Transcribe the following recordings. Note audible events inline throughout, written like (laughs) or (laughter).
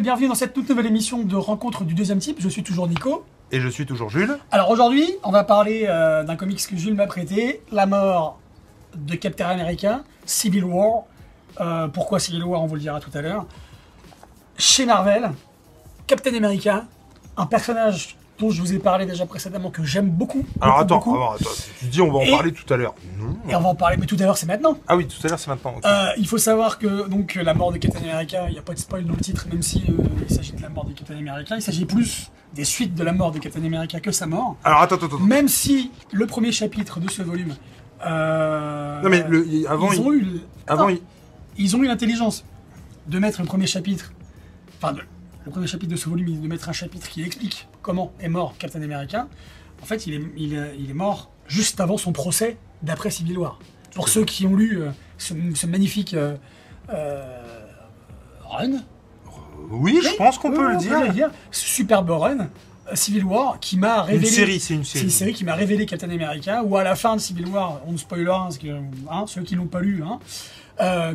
Et bienvenue dans cette toute nouvelle émission de Rencontre du deuxième type. Je suis toujours Nico. Et je suis toujours Jules. Alors aujourd'hui, on va parler euh, d'un comics que Jules m'a prêté, La mort de Captain America, Civil War. Euh, pourquoi Civil War, on vous le dira tout à l'heure. Chez Marvel, Captain America, un personnage dont je vous ai parlé déjà précédemment que j'aime beaucoup. Alors beaucoup, attends, beaucoup. alors, attends, tu dis on va en Et- parler tout à l'heure. Non. Et on va en parler, mais tout à l'heure c'est maintenant. Ah oui, tout à l'heure c'est maintenant. Euh, il faut savoir que donc la mort de Captain America, il n'y a pas de spoil dans le titre, même si euh, il s'agit de la mort de Captain America, il s'agit plus des suites de la mort de Captain America que sa mort. Alors attends, attends, attends. Même si le premier chapitre de ce volume, euh, Non mais le, avant, ils il, ont eu, avant il- ils ont eu l'intelligence de mettre le premier chapitre, enfin de- le premier chapitre de ce volume, de mettre un chapitre qui explique comment est mort Captain America. En fait, il est, il est, il est mort juste avant son procès d'après Civil War. Pour ceux qui ont lu euh, ce, ce magnifique euh, euh, run, oui, je pense qu'on Oui, peut oui, le on dire. le dire, ce superbe run, Civil War, qui m'a révélé. Une série, c'est une série. une série qui m'a révélé Captain America, où à la fin de Civil War, on ne spoiler, hein, parce que, hein, ceux qui l'ont pas lu, hein,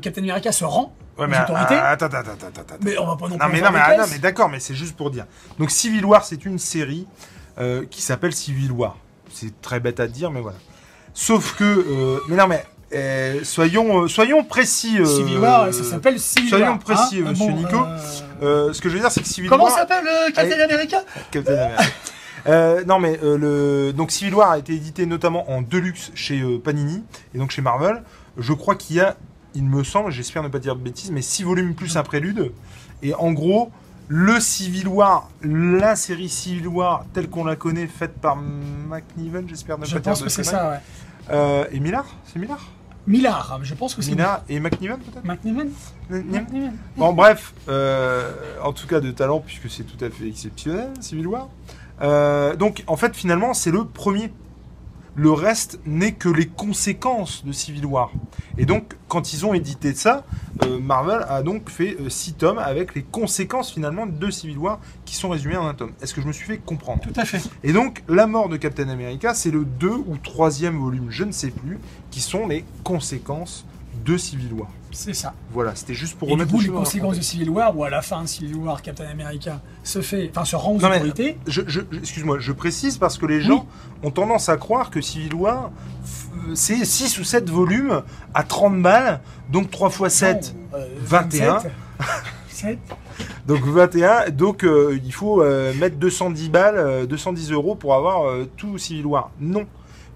Captain America se rend Ouais, mais autorités. attends, attends, attends, mais on va pas non plus Non mais non mais, ah, non, mais d'accord, mais c'est juste pour dire. Donc Civil War, c'est une série euh, qui s'appelle Civil War. C'est très bête à dire, mais voilà. Sauf que, euh, mais non mais euh, soyons soyons précis. Civil War, ça s'appelle Civil soyons War. précis, hein. monsieur Bon, Nico. ce que je veux dire, c'est que Civil Comment War. s'appelle euh, Captain. America? Captain America. (laughs) Euh, non mais euh, le donc Civil War a été édité notamment en deluxe chez euh, Panini et donc chez Marvel. Je crois qu'il y a, il me semble, j'espère ne pas dire de bêtises, mais six volumes plus un prélude. Et en gros, le Civil War, la série Civil War telle qu'on la connaît, faite par McNiven, j'espère ne Je pas dire pense de que c'est conneries. ça, ouais. Euh, et Millard, c'est Millard. Millard, je pense que c'est Millard et McNiven peut-être? McNiven McNiven. Bon, bref, euh, en tout cas de talent, puisque c'est tout à fait exceptionnel, Civil War. Euh, donc, en fait, finalement, c'est le premier. Le reste n'est que les conséquences de Civil War. Et donc, quand ils ont édité ça, euh, Marvel a donc fait 6 tomes avec les conséquences finalement de Civil War qui sont résumées en un tome. Est-ce que je me suis fait comprendre? Tout à fait. Et donc, la mort de Captain America, c'est le 2 ou 3 volume, je ne sais plus, qui sont les conséquences de Civil War. C'est ça. Voilà, c'était juste pour Et du remettre coup, les conséquences de Civil War, où à la fin Civil War, Captain America se fait, enfin, se rend aux autorités. Je, je- excuse-moi, je précise parce que les gens ont tendance à croire que Civil War, f- c'est 6 ou 7 volumes à 30 balles, donc 3 fois 7, Non, euh, 21. 27. 7. donc 21, donc euh, il faut euh, mettre 210 balles, euh, 210 euros pour avoir euh, tout Civil War. Non,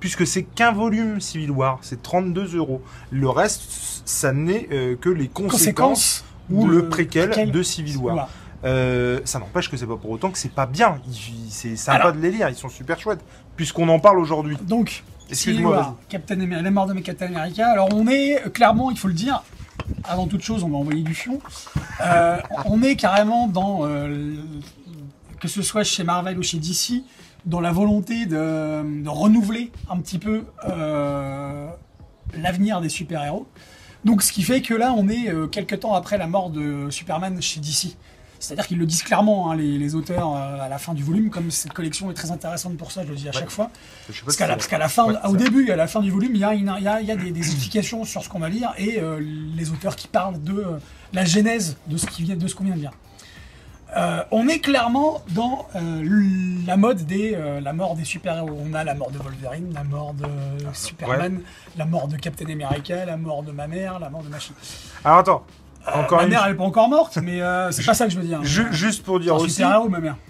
puisque c'est qu'un volume Civil War, c'est 32 euros. Le reste, ça n'est euh, que les conséquences, Conséquences. ou le préquel, préquel. de Civil War. Euh, ça n'empêche que c'est pas pour autant que c'est pas bien. C'est sympa Alors- de les lire, ils sont super chouettes, puisqu'on en parle aujourd'hui. Donc, Excuse-moi. Captain America, la mort de Captain America. Alors, on est, euh, clairement, il faut le dire, avant toute chose, on va envoyer du fion. Euh, on est carrément dans, euh, que ce soit chez Marvel ou chez DC, dans la volonté de, de renouveler un petit peu euh, l'avenir des super-héros. Donc, ce qui fait que là, on est euh, quelques temps après la mort de Superman chez DC. C'est-à-dire qu'ils le disent clairement, hein, les, les auteurs, euh, à la fin du volume, comme cette collection est très intéressante pour ça, je le dis à chaque fois. Parce qu'à la, la fin, Ouais, au début à la fin du volume, il y a, une- il y a- il y a des, des explications sur ce qu'on va lire et les auteurs qui parlent de la genèse de ce qui vient, de ce qu'on vient de lire. Euh, on est clairement dans euh, la mode des euh, la mort des super-héros. On a la mort de Wolverine, la mort de Superman, la mort de Captain America, la mort de ma mère, la mort de machin. Alors attends, encore ma une mère, elle est pas encore morte, mais c'est pas ça que je veux dire. Ju- juste pour dire aussi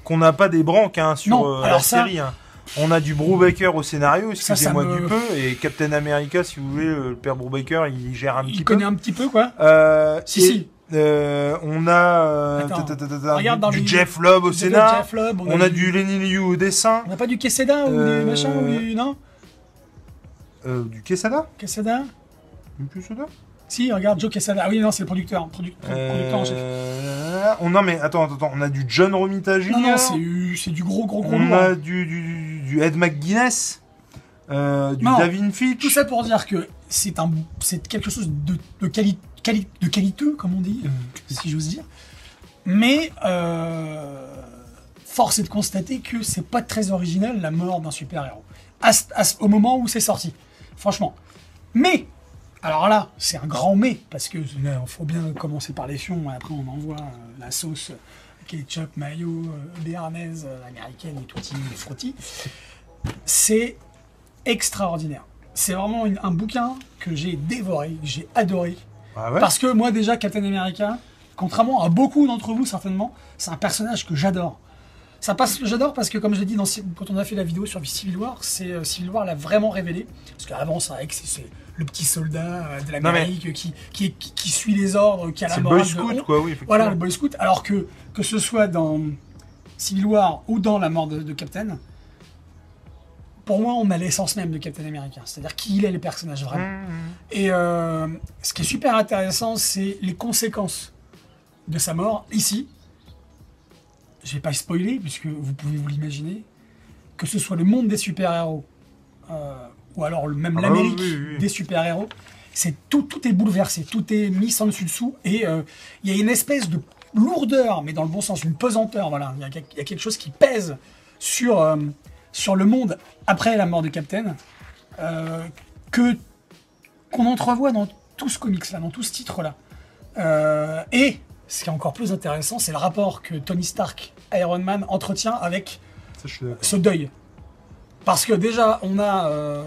qu'on n'a pas des branques hein, sur Non, alors la ça- série. hein. On a du Brubaker au scénario, excusez-moi me- du peu, et Captain America, si vous voulez, le père Brubaker, il gère un Il petit connaît peu. un petit peu, quoi. Si, et, si. Euh, on a euh, Attends, ta- ta- ta- ta- regarde dans du les- Jeff Lobb au a Jeff Lobb, on a du Lenny Liu au dessin, On n'a pas du Queseda ou Euh, du machin ou du. Non euh, du Quesada Queseda Du Quesada Si, regarde, Joe Quesada. Ah oui, non, c'est le producteur. produ- pro- producteur en chef. Euh, on, non mais attends, attends, on a du John Romita Jr. Non, non, c'est du- du gros, gros, gros on a hein. du, du, du Ed McGuinness, euh, du Non. Davin Fitch. Tout ça pour dire que c'est un, c'est quelque chose de, de, quali- de qualiteux, comme on dit, euh, si j'ose dire. Mais euh, force est de constater que c'est pas très original la mort d'un super-héros. Au moment où c'est sorti, franchement. Mais Alors là, c'est un grand mais, parce que il faut bien commencer par les fions, et après on envoie euh, la sauce euh, ketchup, mayo, euh, béarnaise, euh, américaine et tutti frutti. C'est extraordinaire. C'est vraiment un bouquin que j'ai dévoré, que j'ai adoré. Ah ouais Parce que moi déjà, Captain America, contrairement à beaucoup d'entre vous certainement, c'est un personnage que j'adore. Ça passe, j'adore parce que comme je l'ai dit dans, quand on a fait la vidéo sur Civil War, c'est euh, Civil War l'a vraiment révélé. Parce qu'avant, c'est vrai que c'est- le petit soldat euh, de l'Amérique qui, qui, qui, qui suit les ordres, qui a la C'est le morale Boy Scout, quoi, oui. Voilà, le Boy Scout. Alors que, que ce soit dans Civil War ou dans La mort de, de Captain, pour moi, on a l'essence même de Captain America. C'est-à-dire qui il est, les personnages vraiment. Mmh. Et euh, ce qui est super intéressant, c'est les conséquences de sa mort ici. Je vais pas spoiler, puisque vous pouvez vous l'imaginer. Que ce soit le monde des super-héros, euh, ou alors le- même Ah bah l'Amérique oui, oui, oui. des super-héros, c'est tout, tout est bouleversé, tout est mis sans dessus dessous, et euh, il y a une espèce de lourdeur, mais dans le bon sens, une pesanteur, voilà. Il y a, il y a quelque chose qui pèse sur, sur le monde après la mort de Captain, euh, que qu'on entrevoit dans tout ce comics-là, dans tout ce titre-là. Euh, et ce qui est encore plus intéressant, c'est le rapport que Tony Stark, Iron Man, entretient avec Ça, ce deuil. Parce que déjà, on a euh,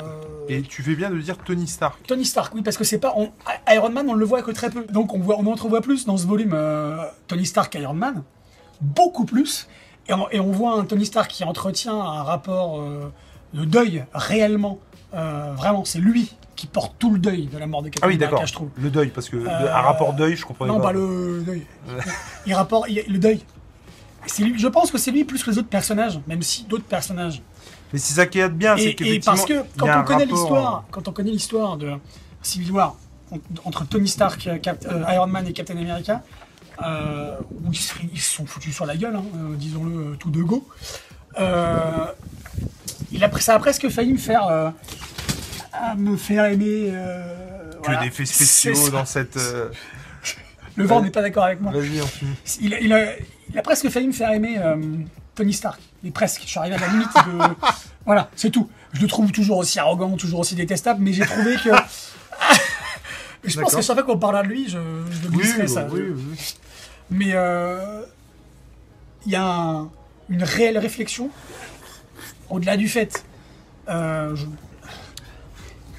Et tu fais bien de dire Tony Stark. Tony Stark, oui, parce que c'est pas on- Iron Man, on le voit que très peu. Donc on voit, on entrevoit plus dans ce volume euh, Tony Stark Iron Man, beaucoup plus. Et on, et on voit un Tony Stark qui entretient un rapport euh, de deuil réellement, Euh, vraiment, c'est lui qui porte tout le deuil de la mort de Captain Ah oui, America, d'accord. je trouve. Le deuil, parce que Euh, un rapport deuil, je comprenais Non, pas. pas le deuil. Il rapporte il- le deuil. C'est lui, je pense que c'est lui plus que les autres personnages, même si d'autres personnages. Mais c'est ça qui est bien, c'est Et, parce que quand on connaît l'histoire, quand on connaît l'histoire de Civil War en- entre Tony Stark, euh, Cap- euh, Iron Man et Captain America, euh, où ils se, ils se sont foutus sur la gueule, hein, euh, disons-le euh, tout de go. il a, ça a presque failli me faire, me faire aimer. Que voilà. d'effets C'est spéciaux dans cette. (laughs) Le vent n'est pas d'accord avec moi. Vas-y, on finit. Il, a- il a, il a presque failli me faire aimer Tony Stark. Mais presque. Je suis arrivé à la limite de. (laughs) voilà, c'est tout. Je le trouve toujours aussi arrogant, toujours aussi détestable, mais j'ai trouvé que. (laughs) Je pense que chaque fois qu'on parlera de lui, je, je le Oui, glisserai ça. oui, oui. Mais euh, il y a un- une réelle réflexion au-delà du fait. euh, je-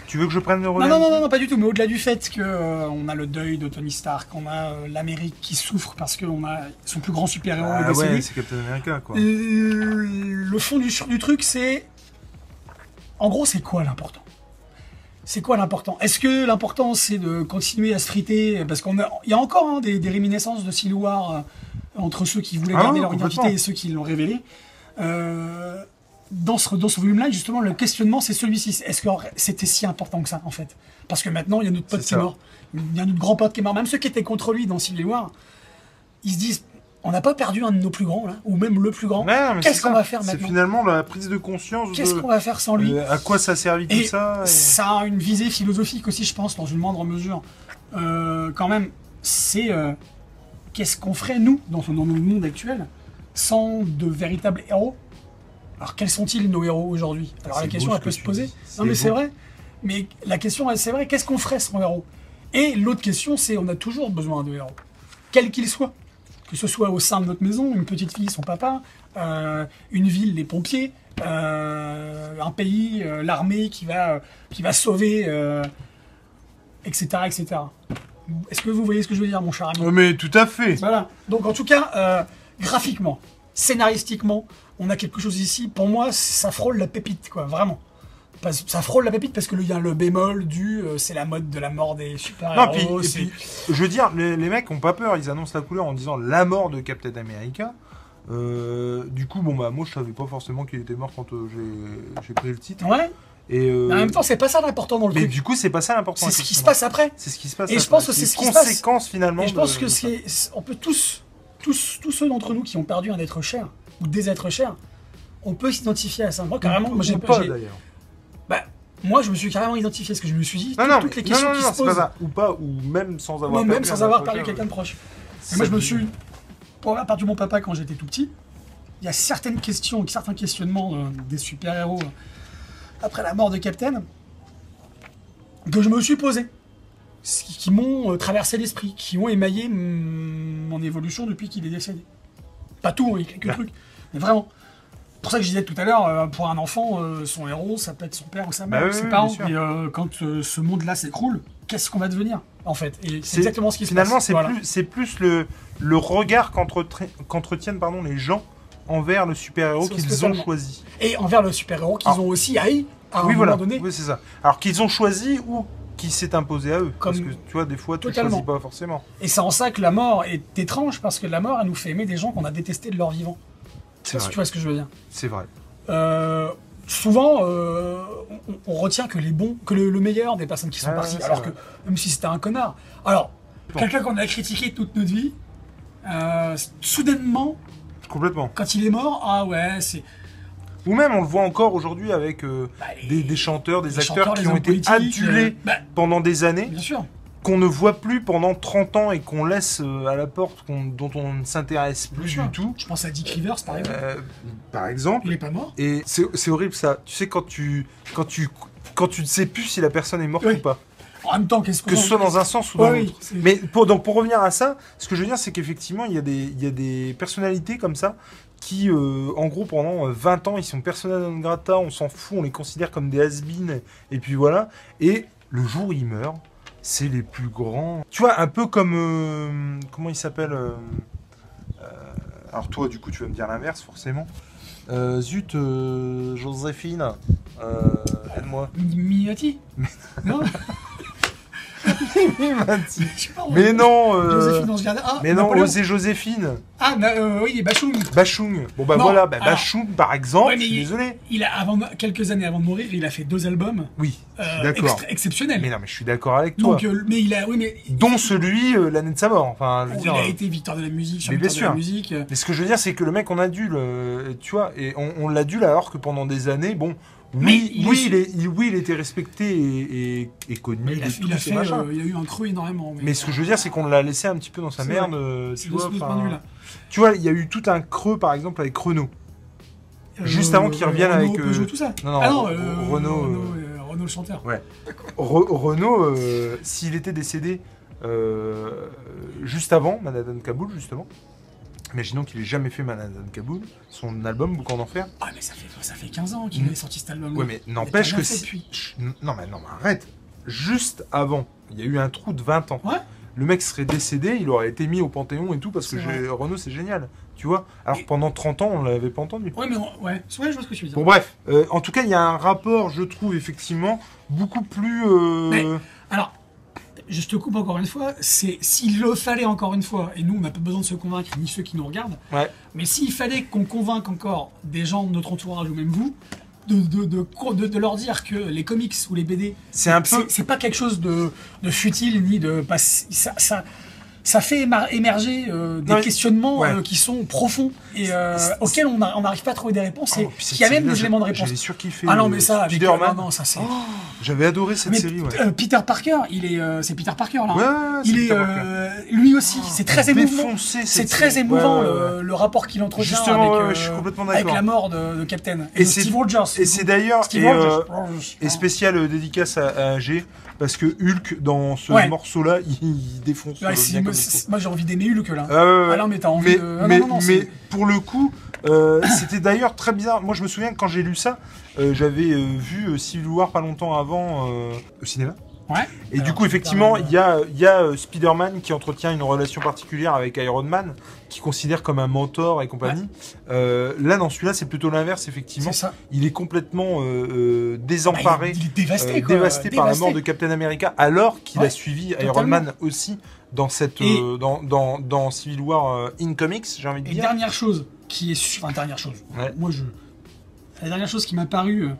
Tu veux que je prenne le relais non, non, non, non, pas du tout. Mais au-delà du fait que euh, on a le deuil de Tony Stark, on a l'Amérique qui souffre parce qu'on a son plus grand super-héros Ah ouais, c'est Captain America, quoi. Le fond du, du truc, c'est. En gros, c'est quoi l'important? C'est quoi l'important? Est-ce que l'important, c'est de continuer à se friter? Parce qu'il y a encore hein, des, des réminiscences de War euh, entre ceux qui voulaient Ah garder leur identité et ceux qui l'ont révélé. Euh, dans ce, dans ce volume-là, justement, le questionnement, c'est celui-ci. Est-ce que c'était si important que ça, en fait? Parce que maintenant, il y a notre pote qui est mort. Il y a notre grand pote qui est mort. Même ceux qui étaient contre lui dans Civil War, ils se disent on n'a pas perdu un de nos plus grands, là, ou même le plus grand. Qu'est-ce c'est qu'on ça. va faire C'est maintenant finalement la prise de conscience Qu'est-ce de qu'on va faire sans lui euh, à quoi ça a servi tout Et ça. et- ça a une visée philosophique aussi, je pense, dans une moindre mesure. Euh, quand même, c'est euh, qu'est-ce qu'on ferait, nous, dans, dans notre monde actuel, sans de véritables héros? Alors, quels sont-ils, nos héros, aujourd'hui? Alors, C'est la question, elle peut se poser. Non, mais C'est c'est vrai. Mais la question, c'est vrai, qu'est-ce qu'on ferait sans héros? Et l'autre question, c'est on a toujours besoin de héros, quels qu'ils soient. Que ce soit au sein de notre maison, une petite fille, son papa, euh, une ville, les pompiers, euh, un pays, euh, l'armée qui va, qui va sauver, etc., etc. Est-ce que vous voyez ce que je veux dire, mon cher ami? Mais tout à fait. Voilà. Donc en tout cas, graphiquement, scénaristiquement, on a quelque chose ici. Pour moi, ça frôle la pépite, quoi, vraiment. Parce- ça frôle la pépite parce que il y a le bémol du euh, c'est la mode de la mort des super Non, puis, héros. et puis, je veux dire, les, les mecs ont pas peur, ils annoncent la couleur en disant la mort de Captain America. Euh, du coup, bon bah moi je savais pas forcément qu'il était mort quand euh, j'ai- pris le titre. Ouais. Et euh, en même temps, c'est pas ça l'important dans le mais truc. du coup, c'est pas ça l'important. C'est ce qui se passe après. C'est ce qui se passe. Et je pense que c'est ce qui se passe. conséquence finalement. Et je pense de- que c'est, on peut tous, tous, tous ceux d'entre nous qui ont perdu un être cher ou des êtres chers, on peut s'identifier à ça. Moi, carrément, moi, j'ai pas d'ailleurs. Moi, je me suis carrément identifié parce que je me suis dit Non, toutes, non, toutes les questions non, non, qui se c'est pas posent. ça. Ou pas, ou même sans avoir. Même perdu sans un avoir à cher, quelqu'un de euh, proche. Et moi, je me suis. Pour avoir perdu mon papa quand j'étais tout petit, il y a certaines questions, certains questionnements euh, des super-héros euh, après la mort de Captain que je me suis posé. qui, qui m'ont euh, traversé l'esprit, qui ont émaillé mon évolution depuis qu'il est décédé. Pas tout, il y a quelques (laughs) trucs, mais vraiment. C'est pour ça que je disais tout à l'heure, euh, pour un enfant, euh, son héros, ça peut être son père ou sa mère Bah ou ses oui, parents. Et euh, quand ce monde-là s'écroule, qu'est-ce qu'on va devenir, en fait? Et c'est exactement ce qui se Finalement, passe. c'est Voilà. plus, c'est plus le, le regard qu'entretiennent pardon, les gens envers le super-héros qu'ils ont choisi. Et envers le super-héros qu'ils Ah. ont aussi haï à un oui, moment voilà. donné. Oui, c'est ça. Alors qu'ils ont choisi ou qui s'est imposé à eux. Comme- Parce que tu vois, des fois, tu Totalement. choisis pas forcément. Et c'est en ça que la mort est étrange, parce que la mort, elle nous fait aimer des gens qu'on a détestés de leur vivant. Si vrai. tu vois ce que je veux dire. C'est vrai. Euh, souvent, euh, on, on retient que les bons, que le, le meilleur des personnes qui sont Ouais, parties, alors vrai. que même si c'était un connard. Alors, Bon. quelqu'un qu'on a critiqué toute notre vie, euh, soudainement, Complètement. quand il est mort, ah ouais, c'est Ou même, on le voit encore aujourd'hui avec bah, les- des, des chanteurs, des acteurs chanteurs, qui ont été adulés bah, pendant des années, bien sûr. Qu'on ne voit plus pendant 30 ans et qu'on laisse euh, à la porte, dont on ne s'intéresse plus du tout. Je pense à Dick Rivers, par exemple. Euh, par exemple. il est pas mort. Et c'est horrible ça. Tu sais, quand tu, quand, tu, quand tu ne sais plus si la personne est morte Oui. ou pas. En même temps, qu'est-ce qu'on Que ce soit dans un sens ou dans l'autre. Mais pour, donc, pour revenir à ça, ce que je veux dire, c'est qu'effectivement, il y, a des- il y a des personnalités comme ça qui, euh, en gros, pendant euh, 20 ans, ils sont persona non grata, on s'en fout, on les considère comme des has et puis voilà. Et le jour où ils meurent, c'est les plus grands. Tu vois, un peu comme. euh, comment il s'appelle euh, euh, Alors, toi, du coup, tu vas me dire l'inverse, forcément. Euh, zut, Joséphine, aide-moi. Mi- Miyati (laughs) Non? Sais pas. Mais non euh, Joséphine. Ah, Mais non. Osez Joséphine Ah, na- euh, oui, Bachung. Bachung. Bon bah Non, voilà, bah, alors- Bachung par exemple, Ouais, mais je suis il- désolé. Il a, avant, quelques années avant de mourir, il a fait deux albums Oui, euh, d'accord. exceptionnels. Mais non, mais je suis d'accord avec toi. Donc, euh, mais il a, oui, mais Dont celui, euh, l'année de sa mort. Enfin, je veux Oh, dire. il a euh, été victoire de la musique, Mais bien de sûr. la musique. euh, Mais ce que je veux dire, c'est que le mec, on adule, euh, tu vois, et on, on l'adule alors que pendant des années, bon, oui, il oui, est- il est, il- oui, il était respecté et, et- et connu. mais il a, de fait- tous a euh, il a eu un creux énormément. Mais ce que je veux dire, c'est qu'on l'a laissé un petit peu dans sa merde, euh, tu vois. Tu vois, il y a eu tout un creux, par exemple, avec Renault. Euh, Juste avant qu'il revienne avec, euh, Peugeot, tout ça. non, non, ah non, Re- euh, Renault, Renault, euh, euh, Renault le chanteur. Re- Renault, euh, s'il était décédé euh, juste avant Manhattan Kaboul, justement, imaginons qu'il ait jamais fait Manhattan Kaboul, son album Boucan d'enfer. Ah, mais ça fait, ça fait 15 ans qu'il Mm. est sorti cet album. Ouais, mais n'empêche que si. Chut, Non, mais non, mais arrête. Juste avant, il y a eu un trou de 20 ans. Ouais. Le mec serait décédé, il aurait été mis au Panthéon et tout, parce que Renault, c'est génial. Tu vois? Alors Et- pendant 30 ans, on l'avait pas entendu. Ouais, mais on- ouais, ouais, je vois ce que tu veux dire. Bon, bref. Euh, en tout cas, il y a un rapport, je trouve, effectivement, beaucoup plus. euh, Mais- Alors, je te coupe encore une fois, c'est s'il le fallait encore une fois, et nous on n'a pas besoin de se convaincre, ni ceux qui nous regardent, Ouais. mais s'il fallait qu'on convainque encore des gens de notre entourage ou même vous, de, de, de, de- de leur dire que les comics ou les BD, C'est un peu. c'est c'est pas quelque chose de, futile ni de. pas- ça, ça, ça fait émerger euh, des Non, questionnements ouais. euh, qui sont profonds et euh, auxquels on n'a- on n'arrive pas à trouver des réponses Oh, qui amènent série-là, des éléments de réponse. J'avais surkiffé. Ah non, mais ça, avec. Spider-Man. non, ça c'est. J'avais adoré cette Mais série, ouais. Peter Parker, il est, c'est Peter Parker là. hein. Ouais, il est, lui aussi, c'est très émouvant. C'est très série. émouvant le, le rapport qu'il entretient Justement, avec, ouais, ouais, je suis complètement avec d'accord. la mort de, de Captain. Et Et, de c'est- Steve Rogers. Et c'est d'ailleurs. Steve Et, spécial dédicace à, AG, parce que Hulk, dans ce Ouais. morceau-là, il, défonce. Ouais, moi, j'ai envie d'aimer Hulk là. Ah. Ah non, mais t'as envie mais, de. ah, mais, non, non, non, mais c'est- pour le coup, euh, c'était d'ailleurs très bizarre. Moi, je me souviens que quand j'ai lu ça, euh, j'avais euh, vu Civil War pas longtemps avant au cinéma. Ouais. Et du coup, effectivement, Spider-Man, il y a, il y a euh, Spider-Man qui entretient une relation particulière avec Iron Man, qui considère comme un mentor et compagnie. Euh, là, dans celui-là, c'est plutôt l'inverse, effectivement. C'est ça. Il est complètement euh, Bah, désemparé, il, est dévasté, quoi. dévasté par la mort de. Captain America, alors qu'il a suivi Iron. Man aussi dans, cette, Et- dans, dans, dans Civil War in Comics, j'ai envie de Et dire. dernière chose qui est. Enfin, dernière chose. Moi, je. La dernière chose qui m'a paru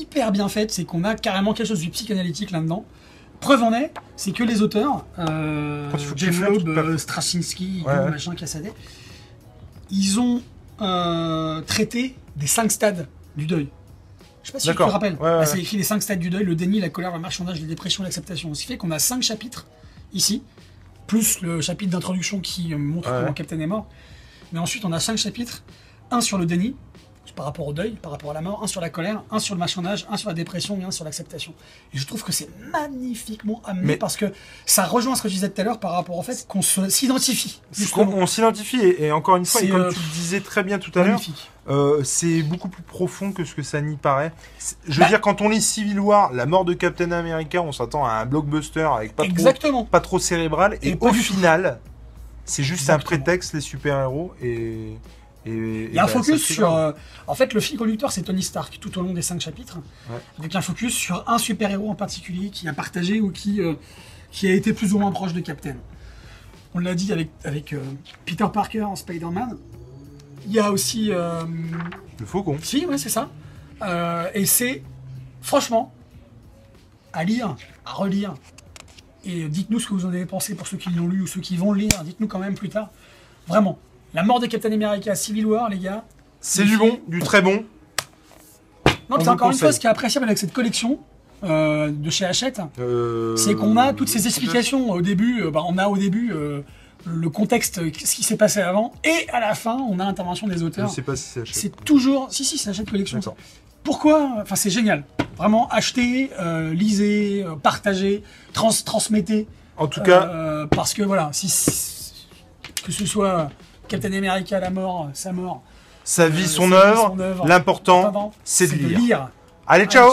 hyper bien faite, c'est qu'on a carrément quelque chose du psychanalytique là-dedans. Preuve en est, c'est que les auteurs, euh, Quand il faut que tu Jeff Loeb, euh, Straczynski, Ouais, ouais. machin, Cassadet, ils ont euh, traité des cinq stades du deuil. Je sais pas si tu te rappelles. Ouais, ouais, Là, ouais. c'est écrit les cinq stades du deuil le déni, la colère, le marchandage, la dépression, l'acceptation. Ce qui fait qu'on a cinq chapitres ici, plus le chapitre d'introduction qui euh, montre comment. Captain est mort. Mais ensuite, on a cinq chapitres un sur le déni, par rapport au deuil, par rapport à la mort, un sur la colère, un sur le marchandage, un sur la dépression et un sur l'acceptation. Et je trouve que c'est magnifiquement amené Mais- parce que ça rejoint ce que je disais tout à l'heure par rapport au fait qu'on s'identifie. On s'identifie et, et encore une fois, et comme euh, tu le disais très bien tout à l'heure, euh, c'est beaucoup plus profond que ce que ça n'y paraît. Je veux Bah- dire, quand on lit Civil War, la mort de Captain America, on s'attend à un blockbuster avec pas trop, pas trop cérébral, et, Et au final, c'est juste un prétexte les super héros et. et Il y a un bah, focus sur. euh, en fait, le fil conducteur, c'est Tony Stark tout au long des cinq chapitres. Ouais. Avec un focus sur un super-héros en particulier qui a partagé ou qui, euh, qui a été plus ou moins proche de Captain. On l'a dit avec, avec euh, Peter Parker en Spider-Man. Il y a aussi. Le faucon. si, ouais, c'est ça. Et c'est, franchement, à lire, à relire. Et dites-nous ce que vous en avez pensé pour ceux qui l'ont lu ou ceux qui vont le lire. Dites-nous quand même plus tard. Vraiment. La mort de Captain America, Civil War, les gars. C'est du bon, du très bon. Non, On c'est encore une ce qui est appréciable avec cette collection euh, de chez Hachette, Euh, c'est qu'on a toutes ces explications au début. euh, bah, on a au début euh, le contexte, ce qui s'est passé avant, et à la fin, on a l'intervention des Je auteurs. sais pas si c'est Hachette. C'est toujours. Si, si, c'est Hachette Collection. D'accord. Pourquoi Enfin, c'est génial. Vraiment, achetez, euh, lisez, euh, partagez, trans transmettez. En tout cas, Euh, parce que voilà, si, si- que ce soit Captain America, la mort, sa mort, sa vie, euh, son œuvre, l'important, c'est de lire. Allez, ciao